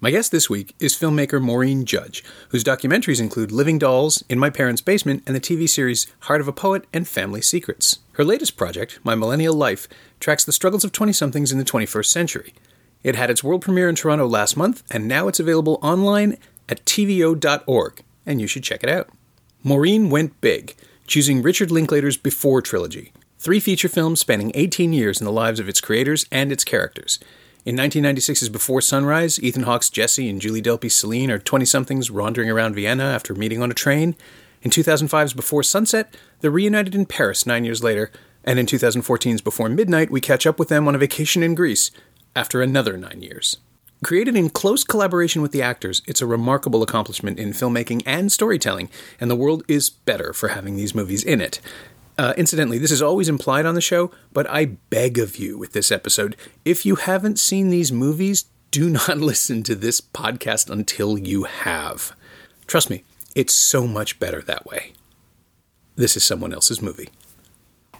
My guest this week is filmmaker Maureen Judge, whose documentaries include Living Dolls, In My Parents' Basement, and the TV series Heart of a Poet and Family Secrets. Her latest project, My Millennial Life, tracks the struggles of 20 somethings in the 21st century. It had its world premiere in Toronto last month, and now it's available online at tvo.org, and you should check it out. Maureen went big, choosing Richard Linklater's Before trilogy, three feature films spanning 18 years in the lives of its creators and its characters. In 1996's Before Sunrise, Ethan Hawke's Jesse and Julie Delpy's Celine are 20 somethings wandering around Vienna after meeting on a train. In 2005's Before Sunset, they're reunited in Paris nine years later. And in 2014's Before Midnight, we catch up with them on a vacation in Greece after another nine years. Created in close collaboration with the actors, it's a remarkable accomplishment in filmmaking and storytelling, and the world is better for having these movies in it. Uh, incidentally, this is always implied on the show, but I beg of you with this episode if you haven't seen these movies, do not listen to this podcast until you have. Trust me, it's so much better that way. This is someone else's movie.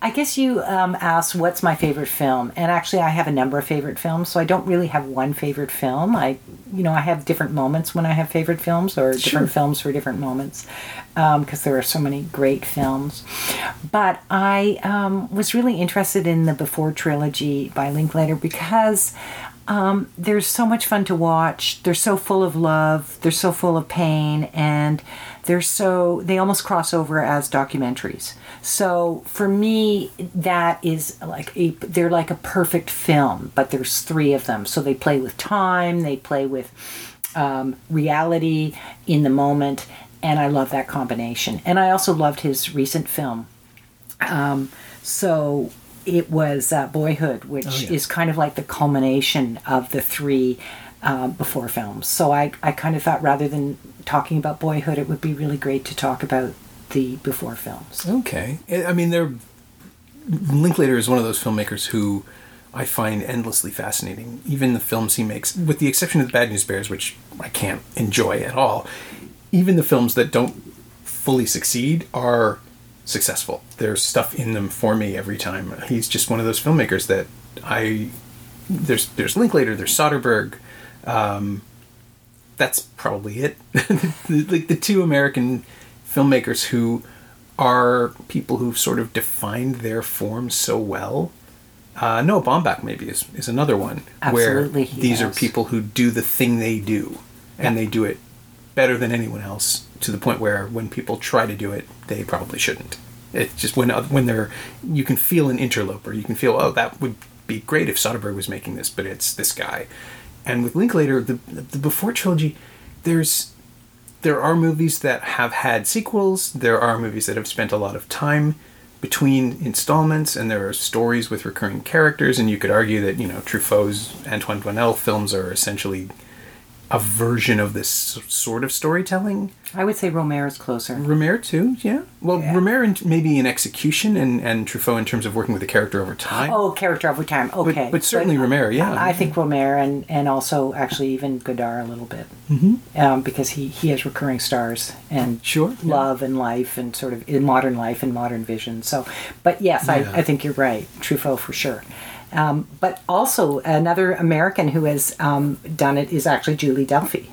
I guess you um, asked what's my favorite film, and actually, I have a number of favorite films, so I don't really have one favorite film. I, you know, I have different moments when I have favorite films, or different films for different moments, because there are so many great films. But I um, was really interested in the Before trilogy by Linklater because um, so much fun to watch. They're so full of love. They're so full of pain, and they're so they almost cross over as documentaries. So for me, that is like a they're like a perfect film, but there's three of them. So they play with time, they play with um, reality in the moment, and I love that combination. And I also loved his recent film. Um, so it was uh, Boyhood, which Oh, yeah. is kind of like the culmination of the three uh, before films. So I, I kind of thought rather than talking about Boyhood, it would be really great to talk about the before films. Okay. I I mean, they're Linklater is one of those filmmakers who I find endlessly fascinating. Even the films he makes, with the exception of the Bad News Bears, which I can't enjoy at all. Even the films that don't fully succeed are successful. There's stuff in them for me every time. He's just one of those filmmakers that I there's there's Linklater, there's Soderbergh. Um, that's probably it. like the two American filmmakers who are people who've sort of defined their form so well. Uh, Noah Baumbach maybe is, is another one Absolutely, where he these are people who do the thing they do and Yeah. they do it better than anyone else to the point where when people try to do it, they probably shouldn't. It's just when when they're you can feel an interloper. You can feel oh that would be great if Soderbergh was making this, but it's this guy. And with Linklater, the the Before trilogy, there's there are movies that have had sequels. There are movies that have spent a lot of time between installments, and there are stories with recurring characters. And you could argue that you know Truffaut's Antoine Doinel films are essentially a version of this sort of storytelling. I would say Romero's closer. Romero too, yeah. Well, Yeah. Romero in, maybe in execution, and and Truffaut in terms of working with the character over time. Oh, character over time. Okay, but certainly Romero, yeah. I think Romero and and also actually even Godard a little bit, mm-hmm. um, because he he has recurring stars and Sure, yeah. love and life and sort of in modern life and modern vision. So, but yes, Yeah. I I think you're right, Truffaut for sure. Um, but also another American who has um, done it is actually Julie Delpy.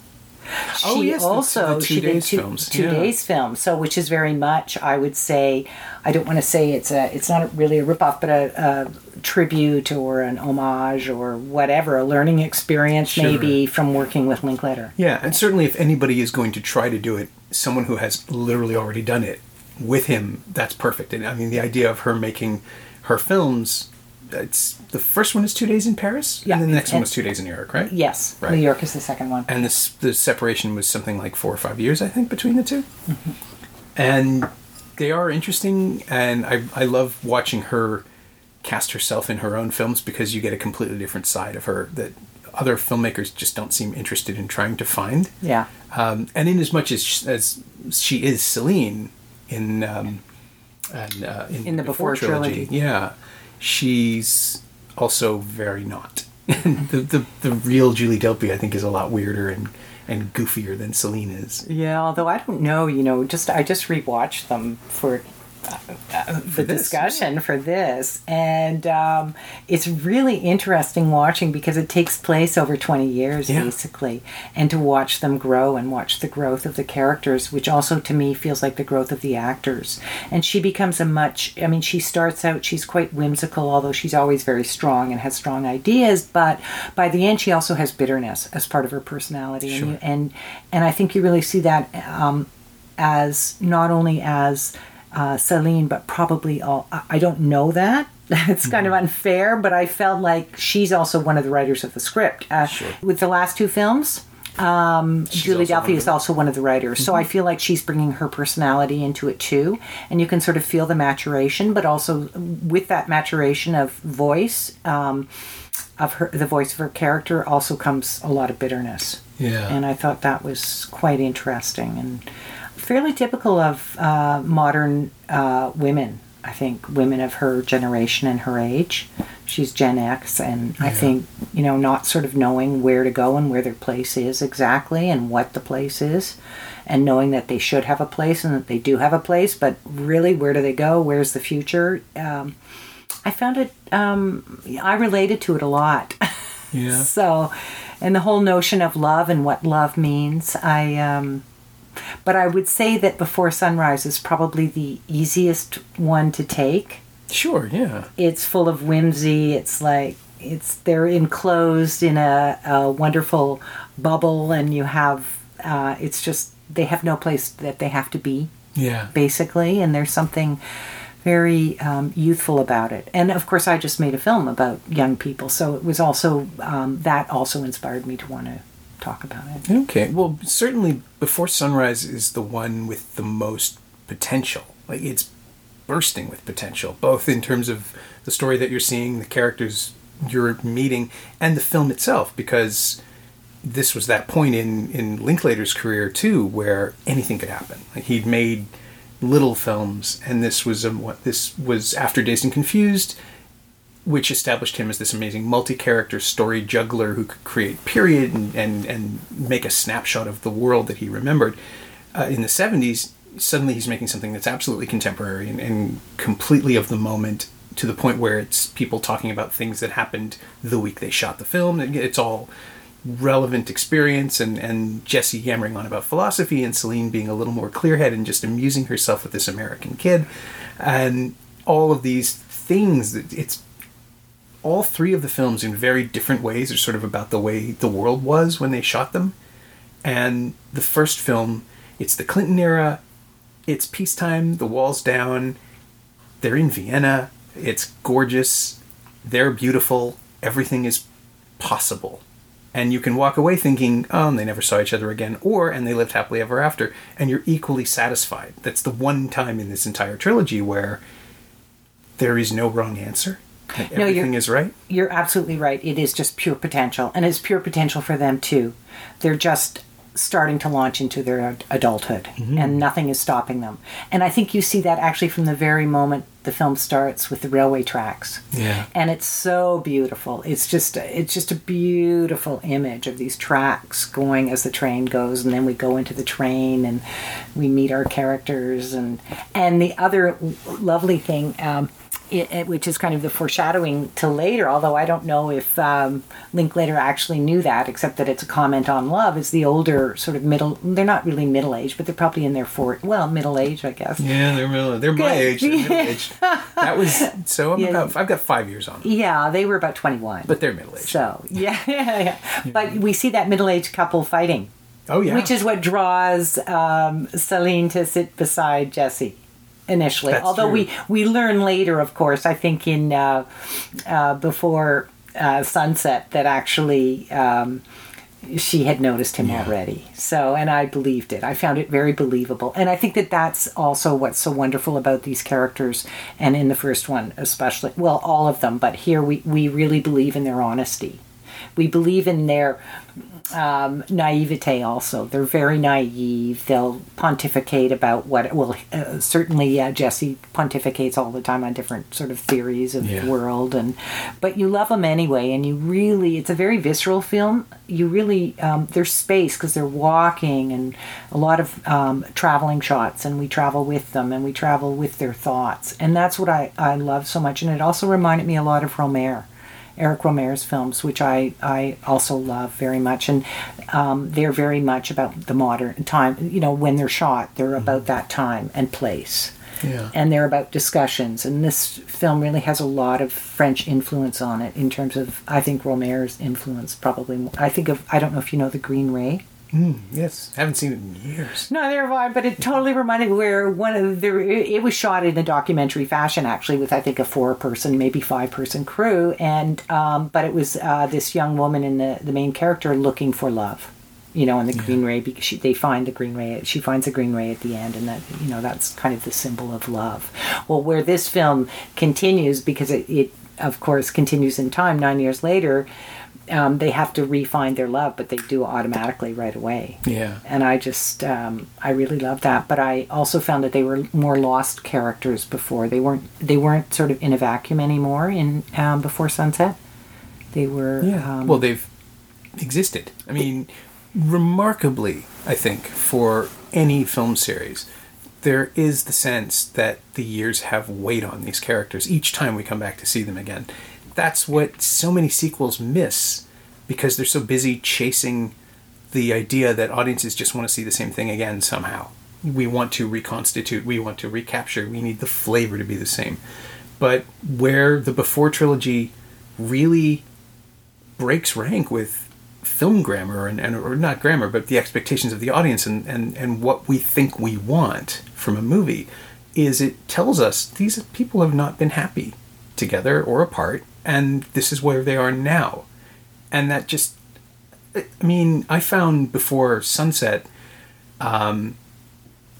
She Oh, yes, the- also the Two she did two, films, two yeah. days film, so which is very much I would say I don't want to say it's a it's not really a ripoff, but a, a tribute or an homage or whatever, a learning experience Sure. maybe from working with Linklater. Yeah, and certainly if anybody is going to try to do it, someone who has literally already done it with him, that's perfect. And I mean, the idea of her making her films, it's the first one is two days in Paris, Yeah, and then the next one was two days in New York, right? Yes, Right. New York is the second one. And this the separation was something like four or five years, I think, between the 2 Mm-hmm. And they are interesting, and I I love watching her cast herself in her own films because you get a completely different side of her that other filmmakers just don't seem interested in trying to find. Yeah. Um, and in as much as as she is Celine in um, and, uh, in, In the Before trilogy. yeah, she's also very not. the, the the real Julie Delpy, I think, is a lot weirder and and goofier than Celine is. Yeah, although I don't know, you know, just I just rewatched them for the this, discussion for this, and um, it's really interesting watching because it takes place over twenty years Yeah. basically, and to watch them grow and watch the growth of the characters, which also to me feels like the growth of the actors. And she becomes a much, I mean, she starts out she's quite whimsical, although she's always very strong and has strong ideas, but by the end she also has bitterness as part of her personality, Sure. and and and I think you really see that um, as not only as uh, Celine, but probably all. I I don't know that. It's kind of Mm-hmm. unfair, but I felt like she's also one of the writers of the script. Uh, Sure. With the last two films, um, Julie Delpy is also one of the writers. So I Mm-hmm. feel like she's bringing her personality into it too, and you can sort of feel the maturation, but also with that maturation of voice. Um, of her, the voice of her character also comes a lot of bitterness Yeah. and I thought that was quite interesting and fairly typical of uh, modern uh, women. I think women of her generation and her age. She's Gen X, and I think you know not sort of knowing where to go and where their place is exactly, and what the place is, and knowing that they should have a place and that they do have a place, but really where do they go? Where's the future? Um, I found it. Um, I related to it a lot. yeah. So, and the whole notion of love and what love means, I, um, but I would say that Before Sunrise is probably the easiest one to take. Sure. Yeah. It's full of whimsy. It's like, it's, they're enclosed in a, a wonderful bubble and you have, uh, it's just, they have no place that they have to be Yeah. basically, and there's something very um, youthful about it. And of course, I just made a film about young people, so it was also um, that also inspired me to want to talk about it. Okay. Well, certainly Before Sunrise is the one with the most potential. Like it's bursting with potential, both in terms of the story that you're seeing, the characters you're meeting, and the film itself, because this was that point in in Linklater's career too, where anything could happen. Like he'd made little films, and this was a, what this was after Dazed and Confused, which established him as this amazing multi-character story juggler who could create period and and, and make a snapshot of the world that he remembered. Uh, in the '70s, suddenly he's making something that's absolutely contemporary and, and completely of the moment to the point where it's people talking about things that happened the week they shot the film. It's all relevant experience and, and Jesse yammering on about philosophy and Celine being a little more clear-headed and just amusing herself with this American kid. And all of these things it's all three of the films in very different ways are sort of about the way the world was when they shot them. And the first film, it's the Clinton era, it's peacetime, the wall's down, they're in Vienna, it's gorgeous, they're beautiful, everything is possible. And you can walk away thinking, oh, they never saw each other again, or, and they lived happily ever after, and you're equally satisfied. That's the one time in this entire trilogy where there is no wrong answer. No, Everything is right. You're absolutely right. It is just pure potential, and it's pure potential for them too. They're just starting to launch into their ad- adulthood, and nothing is stopping them. And I think you see that actually from the very moment the film starts with the railway tracks. Yeah. and it's so beautiful. It's just it's just a beautiful image of these tracks going as the train goes, and then we go into the train and we meet our characters and and the other lovely thing. Um, it, it- which is kind of the foreshadowing to later, although I don't know if um, Linklater actually knew that, except that it's a comment on love. Is the older sort of middle? They're not really middle aged, but they're probably in their fort. Well, middle age, I guess. Yeah, they're middle, they're my age. They're middle age. That was so. I'm Yeah. about. I've got five years on, them, Yeah, they were about twenty one. but they're middle aged. So yeah, yeah, yeah. But we see that middle-aged couple fighting, oh yeah, which is what draws um, Celine to sit beside Jesse initially. That's Although true. we we learn later, of course, I think in uh, uh, before uh, sunset that actually. Um, she had noticed him Yeah. already. So, and I believed it. I found it very believable. And I think that that's also what's so wonderful about these characters. And in the first one, especially, well, all of them, but here we, we really believe in their honesty. we believe in their um, naivete also. They're very naive. They'll pontificate about what, well, uh, certainly uh, Jesse pontificates all the time on different sort of theories of Yeah. the world. and But you love them anyway, and you really, it's a very visceral film. You really, um, there's space because they're walking and a lot of um, traveling shots, and we travel with them and we travel with their thoughts. And that's what I, I love so much. And it also reminded me a lot of Rohmer. Eric Rohmer's films, which I, I also love very much. And um, they're very much about the modern time, you know, when they're shot, they're about that time and place. Yeah. And they're about discussions. And this film really has a lot of French influence on it in terms of, I think, Rohmer's influence probably. I think of, I don't know if you know The Green Ray. Yes. I haven't seen it in years. Neither have I, but it totally reminded me where one of the it was shot in a documentary fashion actually with I think a four person maybe five person crew and um, but it was uh, this young woman in the the main character looking for love you know in the green ray because she, they find the green ray she finds the green ray at the end and that you know that's kind of the symbol of love well where this film continues because it, it of course continues in time nine years later um, they have to re-find their love but they do automatically right away Yeah. and I just um, I really love that. But I also found that they were more lost characters before. They weren't they weren't sort of in a vacuum anymore in um, Before Sunset. They were Yeah. um, well, they've existed. I mean, remarkably, I think, for any film series, there is the sense that the years have weight on these characters each time we come back to see them again. That's what so many sequels miss because they're so busy chasing the idea that audiences just want to see the same thing again somehow. We want to reconstitute, we want to recapture, we need the flavor to be the same. But where the Before trilogy really breaks rank with film grammar and, and or not grammar but the expectations of the audience and, and and what we think we want from a movie is it tells us these people have not been happy together or apart and this is where they are now. And that just i mean i found before sunset um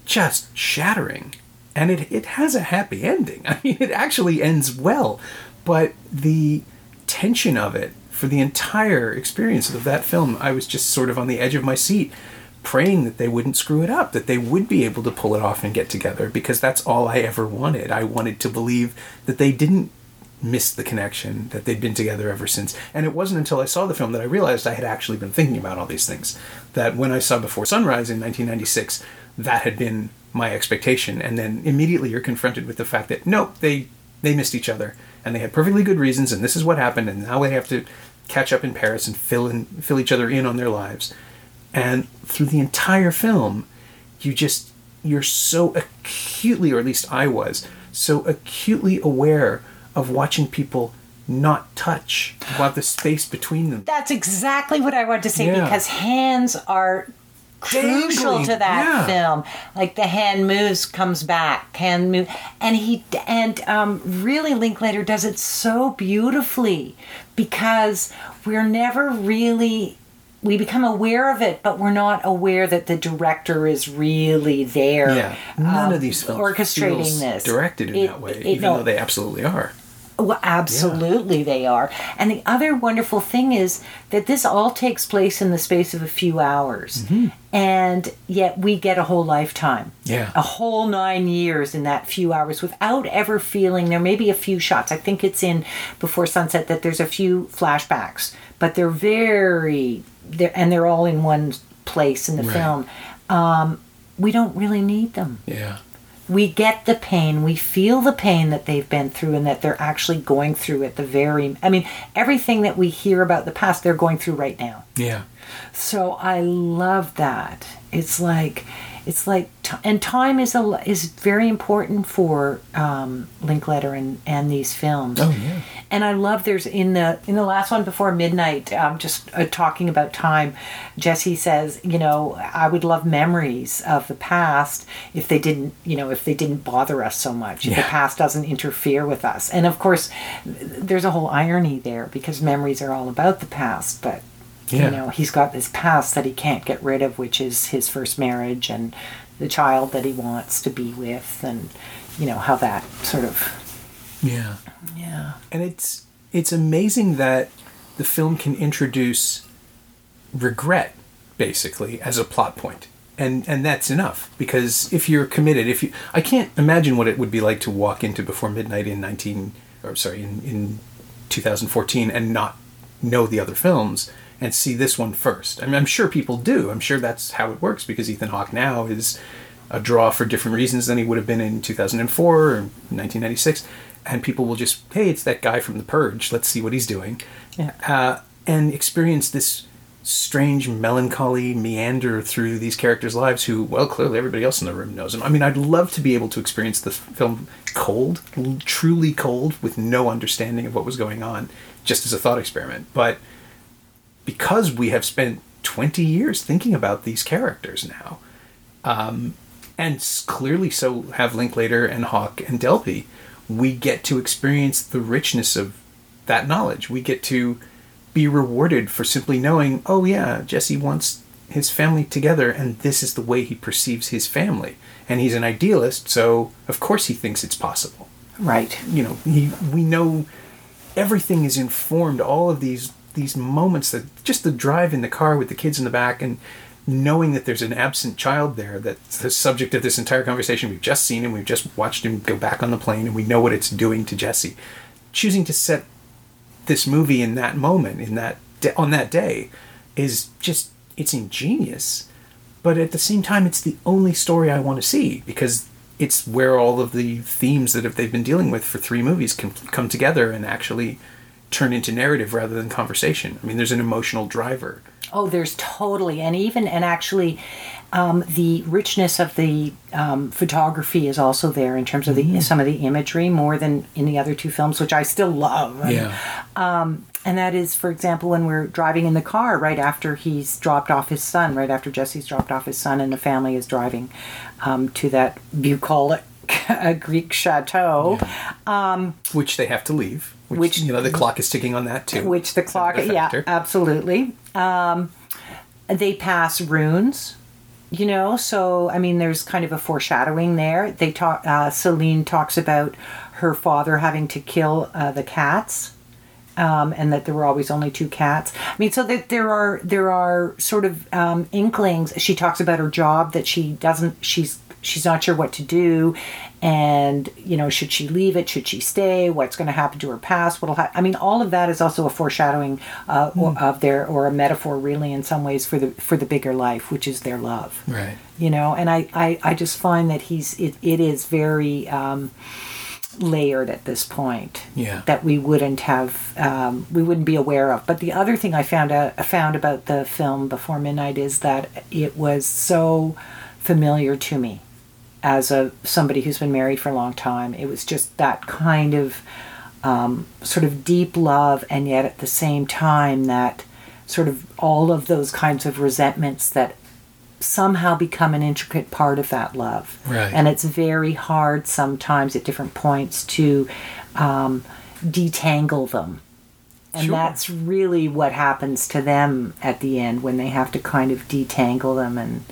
just shattering. And it, it has a happy ending. I mean it actually ends well. But the tension of it for the entire experience of that film i was just sort of on the edge of my seat praying that they wouldn't screw it up that they would be able to pull it off and get together because that's all i ever wanted. I wanted to believe that they didn't miss the connection that they'd been together ever since. And it wasn't until i saw the film that i realized i had actually been thinking about all these things. That when i saw before sunrise in 1996 that had been my expectation. And then immediately you're confronted with the fact that nope they they missed each other. And they had perfectly good reasons and this is what happened and now they have to catch up in paris and fill in fill each other in on their lives. And through the entire film you just you're so acutely or at least i was so acutely aware of watching people not touch about the space between them that's exactly what I wanted to say Yeah. because hands are crucial Dangling, to that yeah. film. Like the hand moves, comes back, hand move, and he and um, really Linklater does it so beautifully because we're never really. We become aware of it, but we're not aware that the director is really there. yeah none um, of these films orchestrating this directed in It- that way it- even no, though they absolutely are well, absolutely, they are. And the other wonderful thing is that this all takes place in the space of a few hours. Mm-hmm. And yet we get a whole lifetime. Yeah. A whole nine years in that few hours without ever feeling. There may be a few shots. I think it's in Before Sunset that there's a few flashbacks, but they're very, they're, and they're all in one place in the Right. film. Um, we don't really need them yeah we get the pain we feel the pain that they've been through and that they're actually going through at the very i mean everything that we hear about the past they're going through right now. Yeah. So i love that. It's like it's like t- and time is a is very important for um, Linklater and and these films. Oh, yeah. And I love there's in the in the last one before midnight, um, just uh, talking about time. Jesse says, you know, I would love memories of the past if they didn't, you know, if they didn't bother us so much. If the past doesn't interfere with us. And of course, there's a whole irony there because memories are all about the past, but Yeah. you know he's got this past that he can't get rid of which is his first marriage and the child that he wants to be with and you know how that sort of yeah. Yeah. And it's it's amazing that the film can introduce regret basically as a plot point. And and that's enough because if you're committed if you i can't imagine what it would be like to walk into before midnight in 19 or sorry in, in 2014 and not know the other films and see this one first i mean i'm sure people do i'm sure that's how it works because ethan hawke now is a draw for different reasons than he would have been in 2004 or 1996 and people will just hey it's that guy from the purge let's see what he's doing Yeah. uh, and experience this strange melancholy meander through these characters' lives who, well, clearly everybody else in the room knows them. I mean, I'd love to be able to experience the film cold, truly cold, with no understanding of what was going on, just as a thought experiment. But because we have spent 20 years thinking about these characters now, um, and clearly so have Linklater and Hawke and Delpy, we get to experience the richness of that knowledge. We get to be rewarded for simply knowing, oh yeah, Jesse wants his family together, and this is the way he perceives his family. And he's an idealist, so of course he thinks it's possible. Right. You know, he, we know everything is informed. All of these these moments that just the drive in the car with the kids in the back and knowing that there's an absent child there that's the subject of this entire conversation we've just seen and we've just watched him go back on the plane and we know what it's doing to Jesse. Choosing to set this movie in that moment in that on that day is just it's ingenious but at the same time it's the only story i want to see because it's where all of the themes that have, they've been dealing with for three movies can come together and actually turn into narrative rather than conversation. I mean there's an emotional driver. Oh, there's totally, and even and actually, um, the richness of the um, photography is also there in terms of the some of the imagery more than in the other two films, which I still love. And that is, for example, when we're driving in the car right after he's dropped off his son, right after Jesse's dropped off his son, and the family is driving um, to that bucolic Greek chateau. which they have to leave which, Which- you know the clock is ticking on that too which the clock yeah absolutely um, they pass runes you know so i mean there's kind of a foreshadowing there they talk uh, celine talks about her father having to kill uh, the cats um, and that there were always only two cats. I mean, so that there are there are sort of um, inklings. She talks about her job that she doesn't. She's she's not sure what to do, and you know, should she leave it? Should she stay? What's going to happen to her past? What'll happen? I mean, all of that is also a foreshadowing uh, or, of their or a metaphor, really, in some ways for the for the bigger life, which is their love right you know and i i, I just find that he's it, it is very um layered at this point Yeah. that we wouldn't have um, we wouldn't be aware of but the other thing i found out I found about the film before midnight is that it was so familiar to me as a somebody who's been married for a long time it was just that kind of um, sort of deep love and yet at the same time that sort of all of those kinds of resentments that somehow become an intricate part of that love. Right. And it's very hard sometimes at different points to um, detangle them. And Sure. that's really what happens to them at the end when they have to kind of detangle them and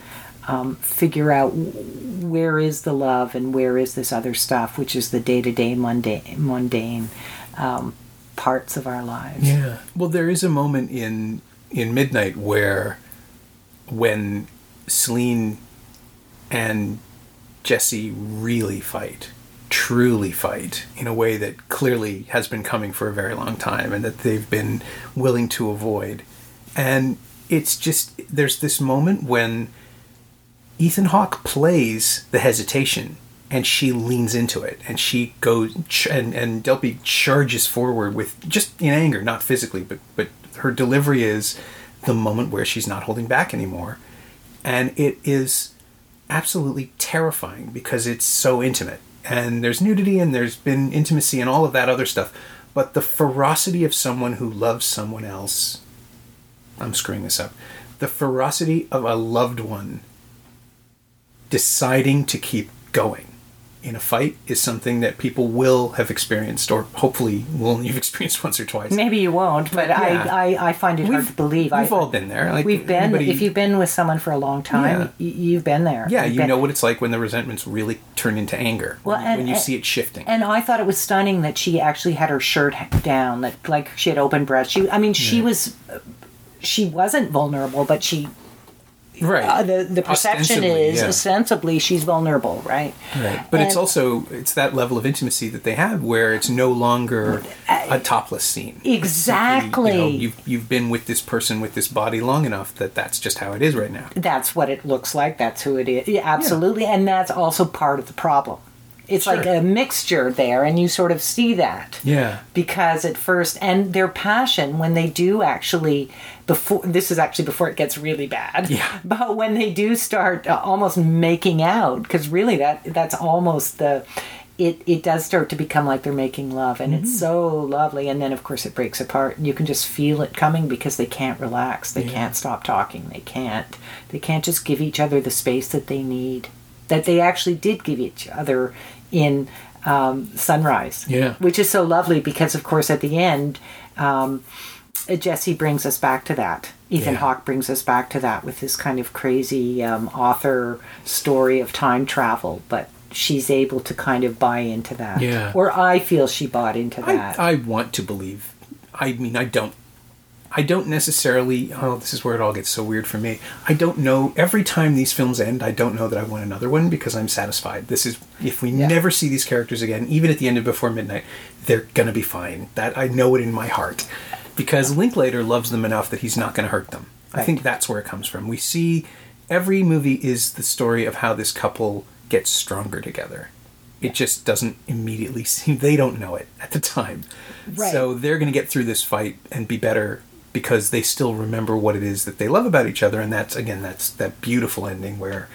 um, figure out where is the love and where is this other stuff, which is the day to day mundane, mundane um, parts of our lives. Yeah. Well, there is a moment in in Midnight where when Celine and Jesse really fight, truly fight in a way that clearly has been coming for a very long time and that they've been willing to avoid. And it's just there's this moment when Ethan Hawke plays the hesitation and she leans into it and she goes and and Delpy charges forward with just in anger not physically but but her delivery is the moment where she's not holding back anymore. And it is absolutely terrifying because it's so intimate. And there's nudity and there's been intimacy and all of that other stuff. But the ferocity of someone who loves someone else I'm screwing this up. The ferocity of a loved one deciding to keep going in a fight is something that people will have experienced, or hopefully will have experienced once or twice. Maybe you won't, but Yeah. I, I, I find it hard We've- to believe. We've I, all been there. Like we've been. anybody- If you've been with someone for a long time, Yeah. y- you've been there. yeah, You've you been- know what it's like when the resentments really turn into anger. Well, when, and- when you and- see it shifting. And I thought it was stunning that she actually had her shirt down, that like she had open breasts. She, I mean, she was, she wasn't vulnerable, but she, right. uh, the the perception Ostensibly, is yeah. ostensibly she's vulnerable, right? Right. But it's also it's that level of intimacy that they have where it's no longer a topless scene. Simply, you know, Exactly. you've you've been with this person with this body long enough that that's just how it is right now. That's what it looks like. That's who it is. Yeah, absolutely, and that's also part of the problem. It's like a mixture there, and you sort of see that. Yeah. because at first and their passion when they do actually before this is actually before it gets really bad. Yeah. but when they do start uh, almost making out because really that that's almost the it, it does start to become like they're making love and it's so lovely. And then of course it breaks apart and you can just feel it coming because they can't relax. They can't stop talking. They can't they can't just give each other the space that they need that they actually did give each other in um, sunrise Yeah. which is so lovely because of course at the end um, jesse brings us back to that ethan Yeah. hawke brings us back to that with this kind of crazy um, author story of time travel but she's able to kind of buy into that Yeah. or i feel she bought into that I, I want to believe. I mean, I don't. I don't necessarily. Oh, this is where it all gets so weird for me. I don't know. Every time these films end, I don't know that I want another one because I'm satisfied. This is if we Yeah. never see these characters again, even at the end of Before Midnight, they're gonna be fine. That I know it in my heart, because Linklater loves them enough that he's not gonna hurt them. I think that's where it comes from. We see every movie is the story of how this couple gets stronger together. It just doesn't immediately seem they don't know it at the time. Right. So they're going to get through this fight and be better because they still remember what it is that they love about each other and that's again that's that beautiful ending where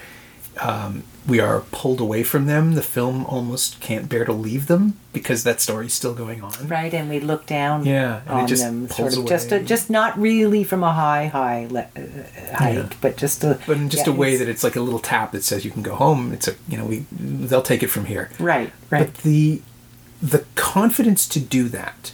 um, we are pulled away from them. The film almost can't bear to leave them because that story's still going on. right and we look down Yeah, on just them sort of just a, just not really from a high high le- uh, height Yeah. but just a But in just yeah, a way that it's like a little tap that says you can go home. It's a you know we they'll take it from here. right right But the the confidence to do that,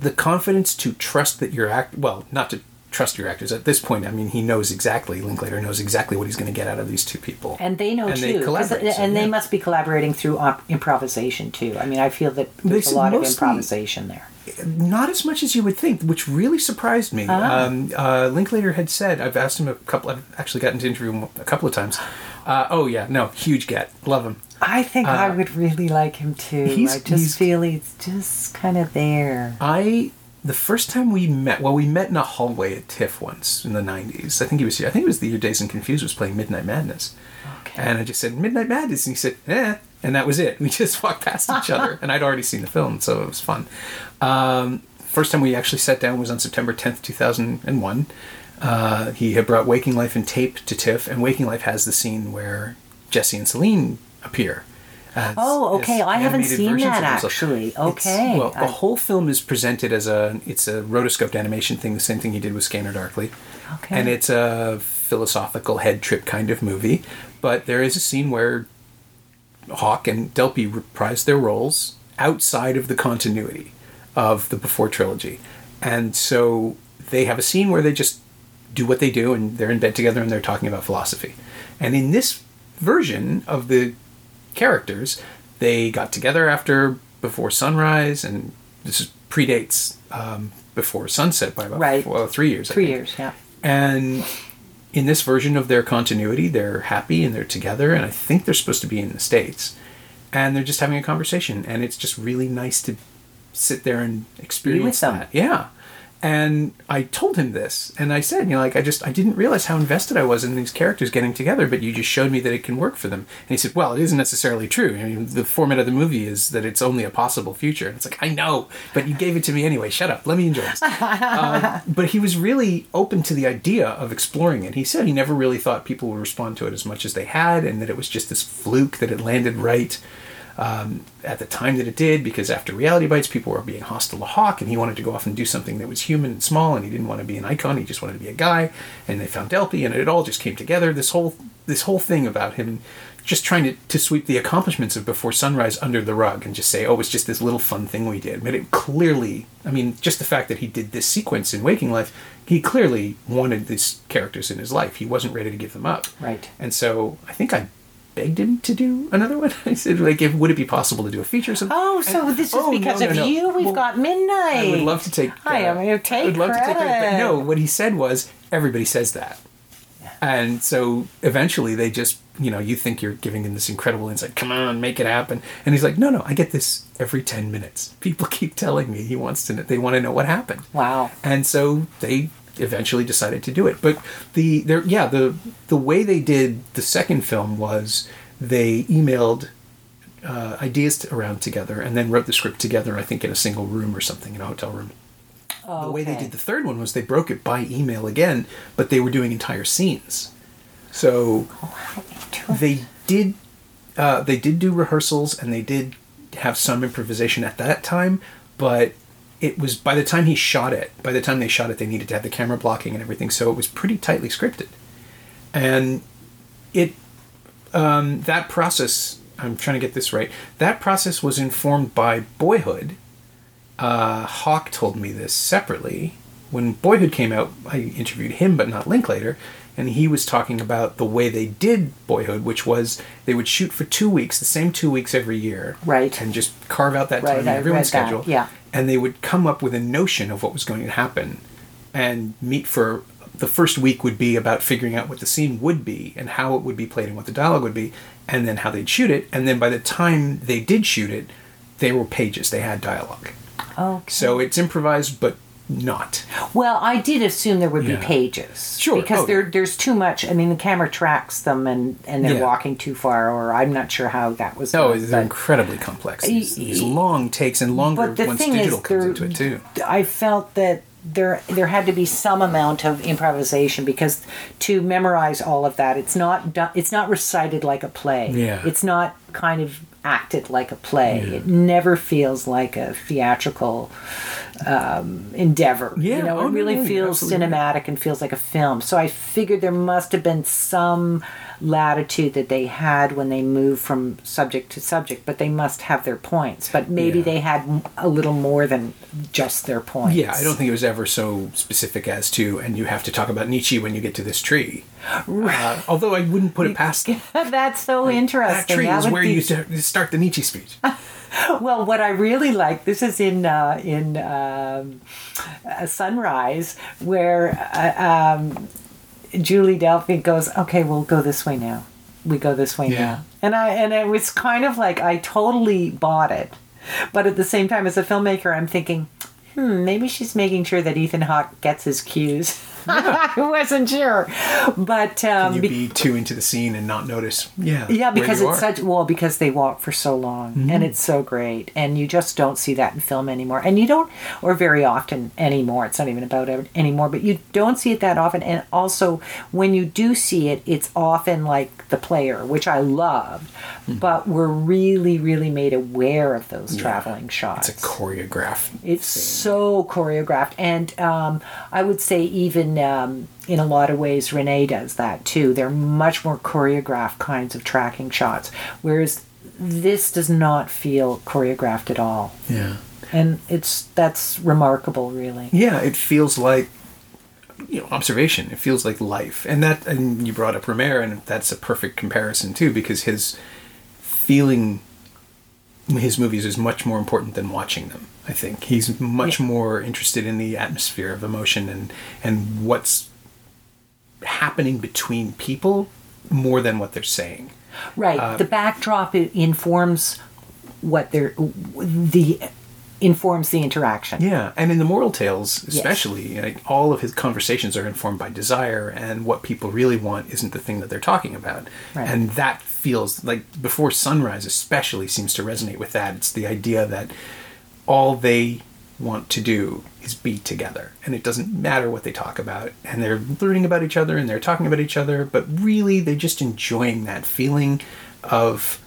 the confidence to trust that your act well, not to trust your actors at this point. I mean, he knows exactly. Linklater knows exactly what he's going to get out of these two people, and they know And too, they collaborate, so, and they yeah. must be collaborating through op- improvisation too. I mean, I feel that there's They a lot of mostly- improvisation there. not as much as you would think, which really surprised me. Ah. Um, uh, Linklater had said, I've asked him a couple. I've actually gotten to interview him a couple of times. Uh, oh yeah, no, huge get, love him. I think I would really like him too. Uh, he's- I just feel he's just kind of there. I the first time we met, well, we met in a hallway at TIFF once in the '90s. I think he was here. I think it was the year Dazed and Confused was playing Midnight Madness, Okay. and I just said Midnight Madness, and he said, "Eh," and that was it. We just walked past each other, and I'd already seen the film, so it was fun. Um, first time we actually sat down was on September 10th, 2001. Uh, he had brought Waking Life and tape to TIFF, and Waking Life has the scene where Jesse and Celine appear. as- Oh, okay. I haven't seen that, actually. It's- Okay. well, the whole film is presented as a it's a rotoscoped animation thing, the same thing he did with Scanner Darkly, Okay. and it's a philosophical head trip kind of movie. But there is a scene where Hawke and Delpy reprise their roles outside of the continuity of the before trilogy, and so they have a scene where they just do what they do, and they're in bed together and they're talking about philosophy. And in this version of the characters, they got together after before sunrise, and this is predates um, before sunset by about Right. well, three years. Three years, yeah. And in this version of their continuity, they're happy and they're together, and I think they're supposed to be in the states, and they're just having a conversation, and it's just really nice to sit there and experience that. Yeah. And I told him this, and I said, you know, like I just I didn't realize how invested I was in these characters getting together, but you just showed me that it can work for them. And he said, well, it isn't necessarily true. I mean, the format of the movie is that it's only a possible future. And it's like I know, but you gave it to me anyway. Shut up. Let me enjoy this. um, but he was really open to the idea of exploring it. He said he never really thought people would respond to it as much as they had, and that it was just this fluke that it landed right. Um, at the time that it did because after Reality Bites, people were being hostile to Hawke, and he wanted to go off and do something that was human and small, and he didn't want to be an icon. He just wanted to be a guy. And they found Delpy, and it all just came together. This whole this whole thing about him just trying to, to sweep the accomplishments of Before Sunrise under the rug and just say, oh, it's just this little fun thing we did. But it clearly, I mean, just the fact that he did this sequence in Waking Life, he clearly wanted these characters in his life. He wasn't ready to give them up. Right. And so I think I begged him to do another one. I said, like, if, would it be possible to do a feature or something? Oh, so And- this is oh, because no, of no. you. We've Well, got midnight. Uh, I would love to take. I am gonna take I would love to take credit. But no, what he said was everybody says that, and so eventually they just, you know, you think you're giving him this incredible insight. Come on, make it happen. And he's like, no, no, I get this every ten minutes. People keep telling me he wants to. They want to know what happened. Wow. And so they eventually decided to do it. But the there, yeah, the the way they did the second film was they emailed uh, ideas to, around together and then wrote the script together. I think in a single room or something in a hotel room. Oh, The way they did the third one was they broke it by email again, but they were doing entire scenes. So they did uh, they did do rehearsals and they did have some improvisation at that time, but it was by the time he shot it, by the time they shot it, they needed to have the camera blocking and everything, so it was pretty tightly scripted. And it um, that process, I'm trying to get this right. That process was informed by Boyhood. Uh, Hawke told me this separately. When Boyhood came out, I interviewed him, but not Linklater, and he was talking about the way they did Boyhood, which was they would shoot for two weeks, the same two weeks every year, Right. and just carve out that Right, time in everyone's read that, schedule, yeah. And they would come up with a notion of what was going to happen, and meet for the first week would be about figuring out what the scene would be and how it would be played and what the dialogue would be, and then how they'd shoot it, and then by the time they did shoot it, they were pages, they had dialogue. Okay. So it's improvised, but not. Well, I did assume there would Yeah. be pages. Sure, Because oh, there, yeah. there's too much. I mean, the camera tracks them and, and they're Yeah. walking too far, or I'm not sure how that was No, done, they're incredibly complex. These, Y- these long takes and longer but the once thing digital is, comes there, into it too. I felt that there there had to be some amount of improvisation because to memorize all of that, it's not it's not recited like a play. Yeah. It's not kind of acted like a play. Yeah. It never feels like a theatrical um, endeavor. Yeah, you know, oh, it really feels absolutely cinematic and feels like a film. So I figured there must have been some latitude that they had when they moved from subject to subject, but they must have their points. But maybe Yeah. they had a little more than just their points. Yeah, I don't think it was ever so specific as to, and you have to talk about Nietzsche when you get to this tree. Uh, although I wouldn't put it past them. That's so interesting. That tree That is where be- you start- the Nietzsche speech. Well, what I really like this is in uh, in um, uh, Sunrise where uh, um, Julie Delpy goes, "Okay, we'll go this way now. We go this way Yeah. now." And I and it was kind of like I totally bought it, but at the same time, as a filmmaker, I'm thinking, hmm, maybe she's making sure that Ethan Hawke gets his cues. I wasn't sure, but um, you be- be too into the scene and not notice. Yeah, yeah, because it's are. such well because they walk for so long Mm-hmm. and it's so great, and you just don't see that in film anymore, and you don't, or very often anymore. It's not even about it anymore, but you don't see it that often, and also when you do see it, it's often like the player, which I loved, Mm-hmm. but we're really, really made aware of those traveling shots. It's a choreographed. It's so choreographed, and um, I would say even um, in a lot of ways, Resnais does that too. They're much more choreographed kinds of tracking shots, whereas this does not feel choreographed at all, Yeah. and it's that's remarkable, really. Yeah, it feels like you know observation. It feels like life, and that and you brought up Rohmer, and that's a perfect comparison too, because his feeling his movies is much more important than watching them. I think he's much Yeah. more interested in the atmosphere of emotion and and what's happening between people more than what they're saying. Right. Uh, the backdrop informs what they're the informs the interaction. Yeah, and in the moral tales, especially, like, all of his conversations are informed by desire, and what people really want isn't the thing that they're talking about. Right. And that feels like before sunrise, especially, seems to resonate with that. It's the idea that all they want to do is be together, and it doesn't matter what they talk about, and they're learning about each other and they're talking about each other, but really they're just enjoying that feeling of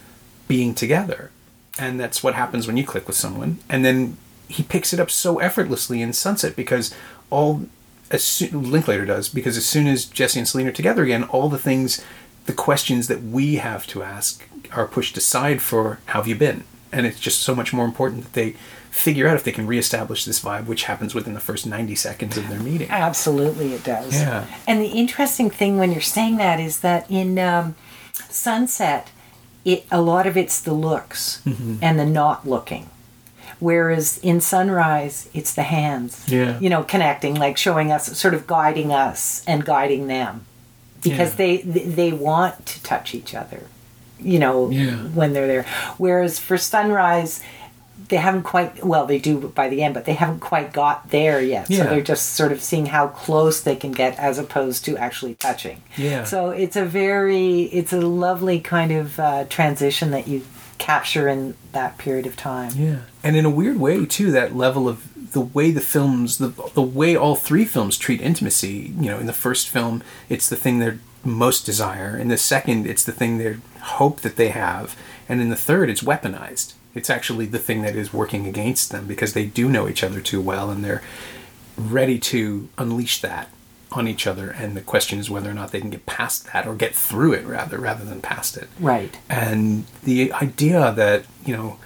being together. And that's what happens when you click with someone. And then he picks it up so effortlessly in Sunset because all as soon, Linklater does because as soon as Jesse and selena are together again, all the things, the questions that we have to ask are pushed aside for how have you been, and it's just so much more important that they figure out if they can reestablish this vibe, which happens within the first ninety seconds of their meeting. Absolutely, it does. Yeah. And the interesting thing when you're saying that is that in um, Sunset, it a lot of it's the looks Mm-hmm. and the not looking. Whereas in Sunrise, it's the hands. Yeah. You know, connecting, like showing us, sort of guiding us and guiding them, because Yeah. they they want to touch each other. You know, Yeah. when they're there. Whereas for Sunrise, they haven't quite. Well, they do by the end, but they haven't quite got there yet. Yeah. So they're just sort of seeing how close they can get, as opposed to actually touching. Yeah. So it's a very, it's a lovely kind of uh, transition that you capture in that period of time. Yeah, and in a weird way too, that level of the way the films, the the way all three films treat intimacy. You know, in the first film, it's the thing they're most desire. In the second, it's the thing they hope that they have, and in the third, it's weaponized. It's actually the thing that is working against them because they do know each other too well, and they're ready to unleash that on each other. And the question is whether or not they can get past that or get through it rather rather than past it Right. and the idea that you know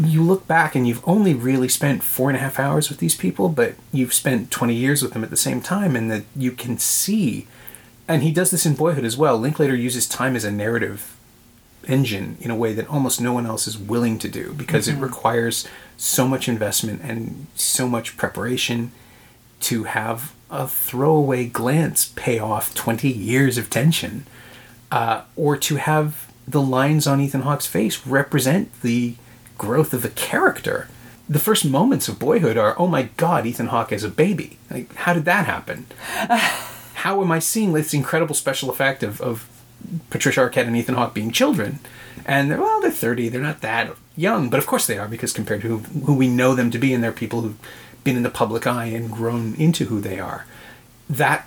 you look back and you've only really spent four and a half hours with these people but you've spent 20 years with them at the same time and that you can see and he does this in boyhood as well linklater uses time as a narrative engine in a way that almost no one else is willing to do because it requires so much investment and so much preparation to have a throwaway glance pay off 20 years of tension uh, or to have the lines on Ethan Hawke's face represent the growth of the character. The first moments of boyhood are, oh my god, Ethan Hawke as a baby. Like, how did that happen? how am I seeing this incredible special effect of, of Patricia Arquette and Ethan Hawke being children? And they're, well, they're 30, they're not that young, but of course they are because compared to who, who we know them to be, and they're people who've been in the public eye and grown into who they are. That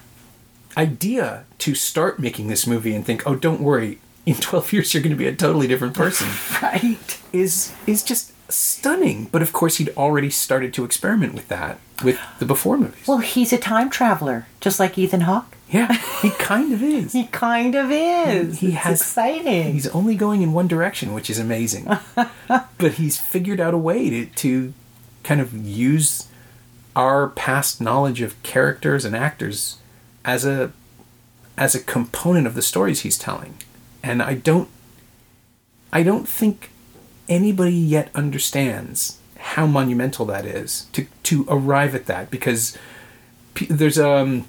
idea to start making this movie and think, oh, don't worry, in 12 years you're going to be a totally different person Right. is is just stunning. But of course, he'd already started to experiment with that with the before movies. Well, he's a time traveler, just like Ethan Hawke. Yeah, he kind of is. He kind of is. He It's has- exciting. He's only going in one direction, which is amazing. but he's figured out a way to, to kind of use our past knowledge of characters and actors as a as a component of the stories he's telling. And I don't I don't think anybody yet understands how monumental that is to to arrive at that because there's um